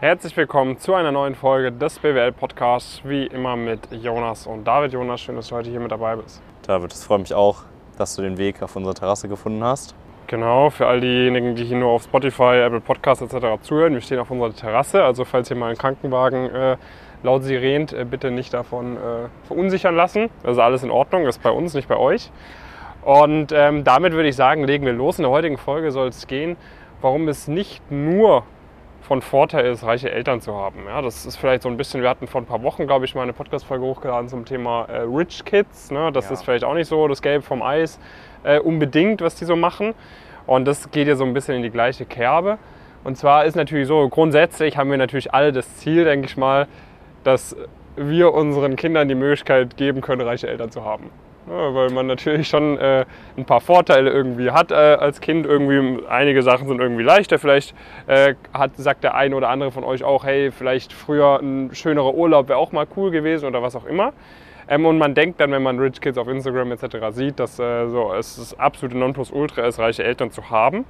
Herzlich willkommen zu einer neuen Folge des BWL Podcasts, wie immer mit Jonas und David. Jonas, schön, dass du heute hier mit dabei bist. David, es freut mich auch, dass du den Weg auf unsere Terrasse gefunden hast. Genau, für all diejenigen, die hier nur auf Spotify, Apple Podcasts etc. zuhören, wir stehen auf unserer Terrasse, also falls hier mal ein Krankenwagen äh, laut Sirent, äh, bitte nicht davon äh, verunsichern lassen. Das ist alles in Ordnung, ist bei uns, nicht bei euch. Und ähm, damit würde ich sagen, legen wir los. In der heutigen Folge soll es gehen, warum es nicht nur von Vorteil ist, reiche Eltern zu haben. Ja, das ist vielleicht so ein bisschen, wir hatten vor ein paar Wochen, glaube ich, mal eine Podcast-Folge hochgeladen zum Thema äh, Rich Kids. Ne? Das ja. ist vielleicht auch nicht so das Gelb vom Eis äh, unbedingt, was die so machen. Und das geht ja so ein bisschen in die gleiche Kerbe. Und zwar ist natürlich so, grundsätzlich haben wir natürlich alle das Ziel, denke ich mal, dass wir unseren Kindern die Möglichkeit geben können, reiche Eltern zu haben. Ja, weil man natürlich schon äh, ein paar Vorteile irgendwie hat äh, als Kind. Irgendwie einige Sachen sind irgendwie leichter. Vielleicht äh, hat, sagt der eine oder andere von euch auch, hey, vielleicht früher ein schönerer Urlaub wäre auch mal cool gewesen oder was auch immer. Ähm, und man denkt dann, wenn man Rich Kids auf Instagram etc. sieht, dass äh, so, es das absolute Nonplusultra ist, reiche Eltern zu haben.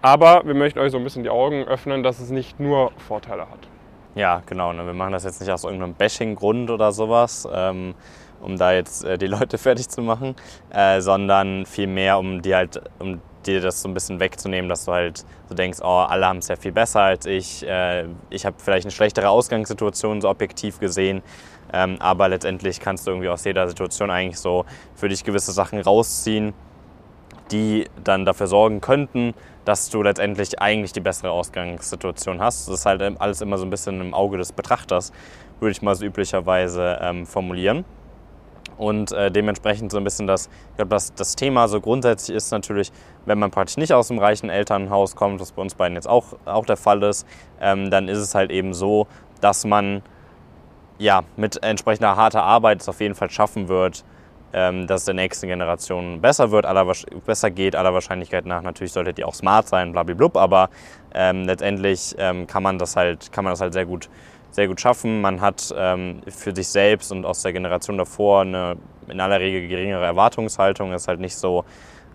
Aber wir möchten euch so ein bisschen die Augen öffnen, dass es nicht nur Vorteile hat. Ja, genau. Ne? Wir machen das jetzt nicht aus irgendeinem Bashing-Grund oder sowas. Ähm um da jetzt äh, die Leute fertig zu machen, äh, sondern vielmehr, um dir halt, um dir das so ein bisschen wegzunehmen, dass du halt so denkst, oh, alle haben es ja viel besser als ich, äh, ich habe vielleicht eine schlechtere Ausgangssituation so objektiv gesehen, ähm, aber letztendlich kannst du irgendwie aus jeder Situation eigentlich so für dich gewisse Sachen rausziehen, die dann dafür sorgen könnten, dass du letztendlich eigentlich die bessere Ausgangssituation hast. Das ist halt alles immer so ein bisschen im Auge des Betrachters, würde ich mal so üblicherweise ähm, formulieren. Und äh, dementsprechend so ein bisschen das, ich glaube, das, das Thema so grundsätzlich ist natürlich, wenn man praktisch nicht aus einem reichen Elternhaus kommt, was bei uns beiden jetzt auch, auch der Fall ist, ähm, dann ist es halt eben so, dass man ja, mit entsprechender harter Arbeit es auf jeden Fall schaffen wird, ähm, dass es der nächsten Generation besser wird, aller, besser geht, aller Wahrscheinlichkeit nach. Natürlich sollte die auch smart sein, blablabla, aber ähm, letztendlich ähm, kann, man das halt, kann man das halt sehr gut sehr gut schaffen. Man hat ähm, für sich selbst und aus der Generation davor eine in aller Regel geringere Erwartungshaltung. Ist halt nicht so,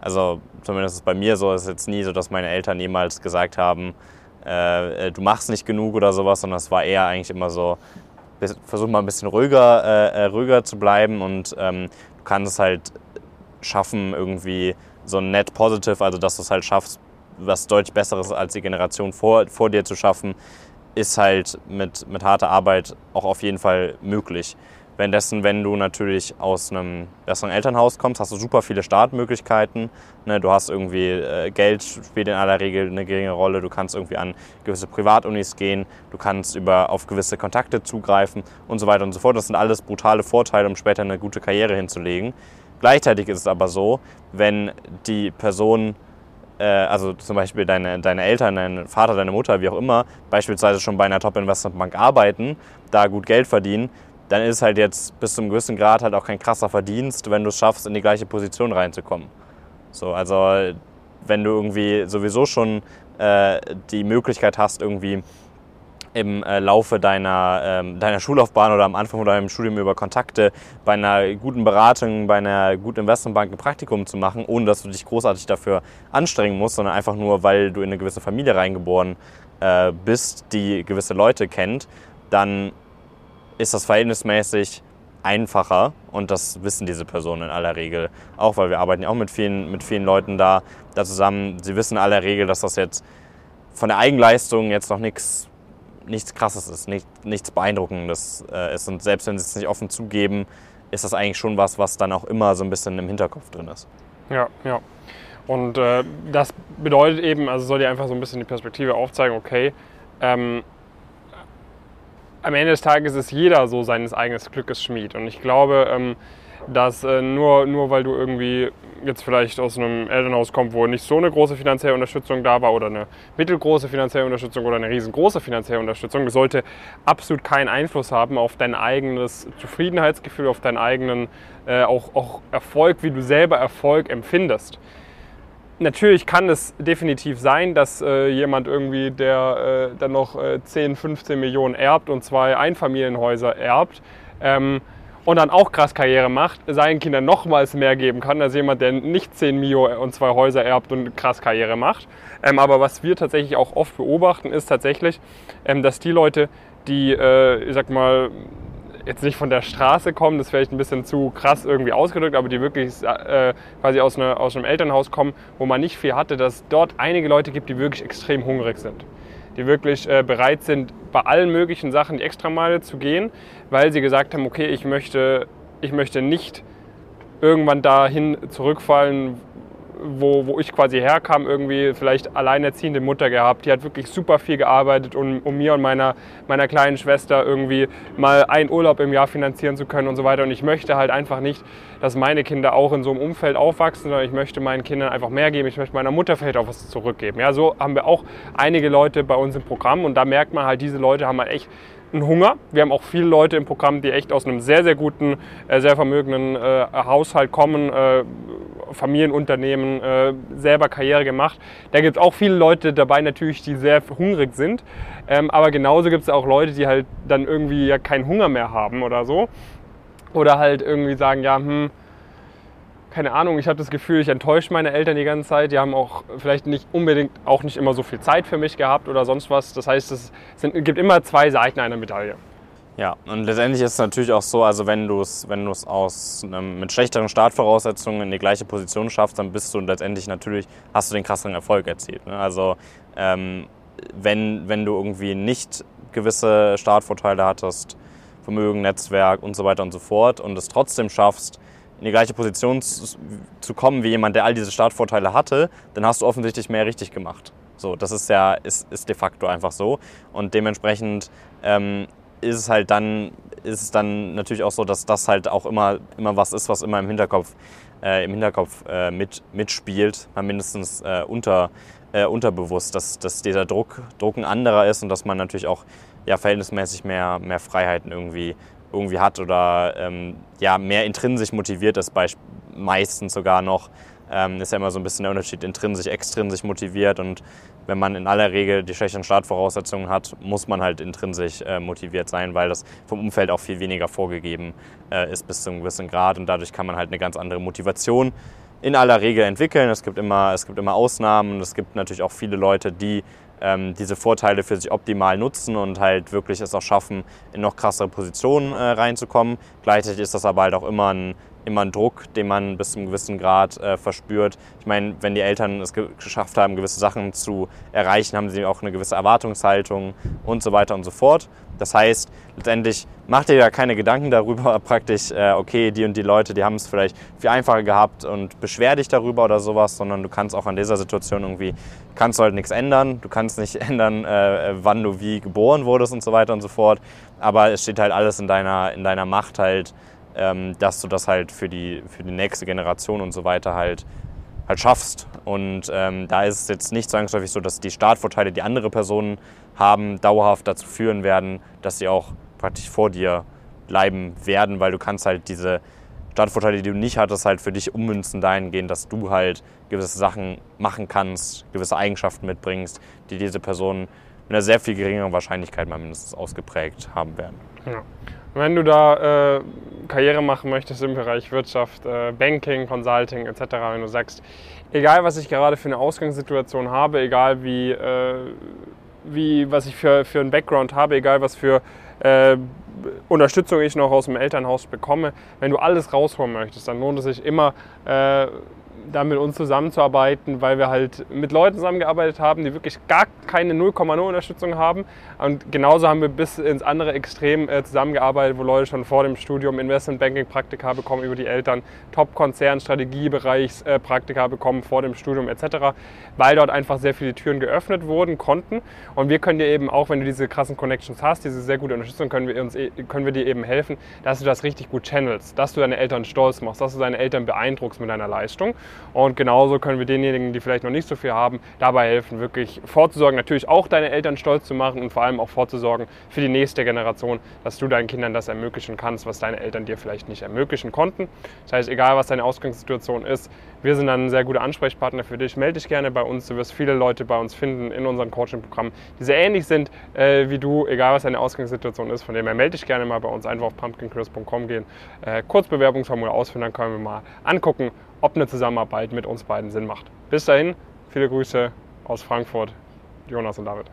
also zumindest ist es bei mir so, ist jetzt nie so, dass meine Eltern jemals gesagt haben, äh, du machst nicht genug oder sowas, sondern es war eher eigentlich immer so, versuch mal ein bisschen ruhiger, äh, äh, ruhiger zu bleiben und ähm, kannst es halt schaffen, irgendwie so ein Net Positive, also dass du es halt schaffst, was deutlich Besseres als die Generation vor, vor dir zu schaffen, ist halt mit, mit harter Arbeit auch auf jeden Fall möglich. Währenddessen, wenn du natürlich aus einem besseren Elternhaus kommst, hast du super viele Startmöglichkeiten. Ne, du hast irgendwie äh, Geld spielt in aller Regel eine geringe Rolle. Du kannst irgendwie an gewisse Privatunis gehen. Du kannst über, auf gewisse Kontakte zugreifen und so weiter und so fort. Das sind alles brutale Vorteile, um später eine gute Karriere hinzulegen. Gleichzeitig ist es aber so, wenn die Person äh, also zum Beispiel deine, deine Eltern, dein Vater, deine Mutter, wie auch immer, beispielsweise schon bei einer Top-Investmentbank arbeiten, da gut Geld verdienen, dann ist halt jetzt bis zu einem gewissen Grad halt auch kein krasser Verdienst, wenn du es schaffst, in die gleiche Position reinzukommen. So, also wenn du irgendwie sowieso schon äh, die Möglichkeit hast, irgendwie im äh, Laufe deiner, ähm, deiner Schullaufbahn oder am Anfang von deinem Studium über Kontakte bei einer guten Beratung, bei einer guten Investmentbank ein Praktikum zu machen, ohne dass du dich großartig dafür anstrengen musst, sondern einfach nur, weil du in eine gewisse Familie reingeboren äh, bist, die gewisse Leute kennt, dann ist das verhältnismäßig einfacher und das wissen diese Personen in aller Regel auch, weil wir arbeiten ja auch mit vielen, mit vielen Leuten da, da zusammen. Sie wissen in aller Regel, dass das jetzt von der Eigenleistung jetzt noch nichts nichts Krasses ist, nicht, nichts Beeindruckendes äh, ist. Und selbst wenn sie es nicht offen zugeben, ist das eigentlich schon was, was dann auch immer so ein bisschen im Hinterkopf drin ist. Ja, ja. Und äh, das bedeutet eben, also soll dir einfach so ein bisschen die Perspektive aufzeigen, okay, ähm, am Ende des Tages ist jeder so seines eigenen Glückes Schmied. Und ich glaube, ähm, dass äh, nur, nur weil du irgendwie jetzt vielleicht aus einem Elternhaus kommst, wo nicht so eine große finanzielle Unterstützung da war oder eine mittelgroße finanzielle Unterstützung oder eine riesengroße finanzielle Unterstützung, sollte absolut keinen Einfluss haben auf dein eigenes Zufriedenheitsgefühl, auf deinen eigenen äh, auch, auch Erfolg, wie du selber Erfolg empfindest. Natürlich kann es definitiv sein, dass äh, jemand irgendwie, der äh, dann noch äh, 10, 15 Millionen erbt und zwei Einfamilienhäuser erbt, ähm, und dann auch krass Karriere macht, seinen Kindern nochmals mehr geben kann als jemand, der nicht 10 Mio und zwei Häuser erbt und krass Karriere macht. Ähm, aber was wir tatsächlich auch oft beobachten, ist tatsächlich, ähm, dass die Leute, die, äh, ich sag mal, jetzt nicht von der Straße kommen, das ist vielleicht ein bisschen zu krass irgendwie ausgedrückt, aber die wirklich äh, quasi aus, eine, aus einem Elternhaus kommen, wo man nicht viel hatte, dass dort einige Leute gibt, die wirklich extrem hungrig sind. Die wirklich äh, bereit sind, bei allen möglichen Sachen die Extrameile zu gehen, weil sie gesagt haben, okay, ich möchte, ich möchte nicht irgendwann dahin zurückfallen, wo, wo ich quasi herkam, irgendwie vielleicht alleinerziehende Mutter gehabt. Die hat wirklich super viel gearbeitet, um, um mir und meiner, meiner kleinen Schwester irgendwie mal einen Urlaub im Jahr finanzieren zu können und so weiter. Und ich möchte halt einfach nicht, dass meine Kinder auch in so einem Umfeld aufwachsen, sondern ich möchte meinen Kindern einfach mehr geben. Ich möchte meiner Mutter vielleicht auch was zurückgeben. Ja, so haben wir auch einige Leute bei uns im Programm und da merkt man halt, diese Leute haben halt echt einen Hunger. Wir haben auch viele Leute im Programm, die echt aus einem sehr, sehr guten, äh, sehr vermögenden äh, Haushalt kommen, äh, Familienunternehmen, äh, selber Karriere gemacht. Da gibt es auch viele Leute dabei natürlich, die sehr hungrig sind. Ähm, aber genauso gibt es auch Leute, die halt dann irgendwie ja keinen Hunger mehr haben oder so. Oder halt irgendwie sagen, ja, hm, keine Ahnung, ich habe das Gefühl, ich enttäusche meine Eltern die ganze Zeit. Die haben auch vielleicht nicht unbedingt auch nicht immer so viel Zeit für mich gehabt oder sonst was. Das heißt, es sind, gibt immer zwei Seiten einer Medaille. Ja, und letztendlich ist es natürlich auch so, also wenn du es wenn aus einem, mit schlechteren Startvoraussetzungen in die gleiche Position schaffst, dann bist du letztendlich natürlich, hast du den krasseren Erfolg erzielt. Ne? Also ähm, wenn, wenn du irgendwie nicht gewisse Startvorteile hattest, Vermögen, Netzwerk und so weiter und so fort und es trotzdem schaffst, in die gleiche Position zu kommen wie jemand, der all diese Startvorteile hatte, dann hast du offensichtlich mehr richtig gemacht. So, das ist ja ist, ist de facto einfach so. Und dementsprechend ähm, ist es halt dann, ist es dann natürlich auch so, dass das halt auch immer, immer was ist, was immer im Hinterkopf, äh, im Hinterkopf äh, mit, mitspielt, mal mindestens äh, unter, äh, unterbewusst, dass, dass dieser Druck, Druck ein anderer ist und dass man natürlich auch ja, verhältnismäßig mehr, mehr Freiheiten irgendwie irgendwie hat oder ähm, ja, mehr intrinsisch motiviert ist, meistens sogar noch. Ähm, ist ja immer so ein bisschen der Unterschied, intrinsisch, extrinsisch motiviert und wenn man in aller Regel die schlechteren Startvoraussetzungen hat, muss man halt intrinsisch äh, motiviert sein, weil das vom Umfeld auch viel weniger vorgegeben äh, ist bis zu einem gewissen Grad und dadurch kann man halt eine ganz andere Motivation in aller Regel entwickeln. Es gibt immer, es gibt immer Ausnahmen und es gibt natürlich auch viele Leute, die ähm, diese Vorteile für sich optimal nutzen und halt wirklich es auch schaffen, in noch krassere Positionen äh, reinzukommen. Gleichzeitig ist das aber halt auch immer ein, immer ein Druck, den man bis zu einem gewissen Grad äh, verspürt. Ich meine, wenn die Eltern es ge geschafft haben, gewisse Sachen zu erreichen, haben sie auch eine gewisse Erwartungshaltung und so weiter und so fort. Das heißt, letztendlich mach dir ja keine Gedanken darüber, praktisch, äh, okay, die und die Leute, die haben es vielleicht viel einfacher gehabt und beschwer dich darüber oder sowas, sondern du kannst auch an dieser Situation irgendwie, kannst du halt nichts ändern. Du kannst nicht ändern, äh, wann du wie geboren wurdest und so weiter und so fort. Aber es steht halt alles in deiner, in deiner Macht halt, dass du das halt für die, für die nächste Generation und so weiter halt, halt schaffst. Und ähm, da ist es jetzt nicht zwangsläufig so, dass die Startvorteile, die andere Personen haben, dauerhaft dazu führen werden, dass sie auch praktisch vor dir bleiben werden, weil du kannst halt diese Startvorteile, die du nicht hattest, halt für dich ummünzen dahingehend, dass du halt gewisse Sachen machen kannst, gewisse Eigenschaften mitbringst, die diese Personen mit einer sehr viel geringeren Wahrscheinlichkeit mal mindestens ausgeprägt haben werden. Ja. Wenn du da äh, Karriere machen möchtest im Bereich Wirtschaft, äh, Banking, Consulting etc., wenn du sagst, egal was ich gerade für eine Ausgangssituation habe, egal wie, äh, wie was ich für, für einen Background habe, egal was für äh, Unterstützung ich noch aus dem Elternhaus bekomme, wenn du alles rausholen möchtest, dann lohnt es sich immer äh, da mit uns zusammenzuarbeiten, weil wir halt mit Leuten zusammengearbeitet haben, die wirklich gar keine 0,0 Unterstützung haben. Und genauso haben wir bis ins andere Extrem äh, zusammengearbeitet, wo Leute schon vor dem Studium Investmentbanking Praktika bekommen über die Eltern, Top-Konzern, Strategiebereichspraktika äh, bekommen vor dem Studium etc., weil dort einfach sehr viele Türen geöffnet wurden, konnten. Und wir können dir eben auch, wenn du diese krassen Connections hast, diese sehr gute Unterstützung, können wir, uns, e, können wir dir eben helfen, dass du das richtig gut channelst, dass du deine Eltern stolz machst, dass du deine Eltern beeindruckst mit deiner Leistung. Und genauso können wir denjenigen, die vielleicht noch nicht so viel haben, dabei helfen, wirklich vorzusorgen, natürlich auch deine Eltern stolz zu machen und vor allem auch vorzusorgen für die nächste Generation, dass du deinen Kindern das ermöglichen kannst, was deine Eltern dir vielleicht nicht ermöglichen konnten. Das heißt, egal was deine Ausgangssituation ist, Wir sind dann ein sehr guter Ansprechpartner für dich. Melde dich gerne bei uns. Du wirst viele Leute bei uns finden in unserem Coaching-Programm, die sehr ähnlich sind äh, wie du, egal was deine Ausgangssituation ist. Von dem her melde dich gerne mal bei uns. Einfach auf pumpkincrisp.com gehen, äh, kurz Bewerbungsformular ausfüllen, dann können wir mal angucken, ob eine Zusammenarbeit mit uns beiden Sinn macht. Bis dahin, viele Grüße aus Frankfurt, Jonas und David.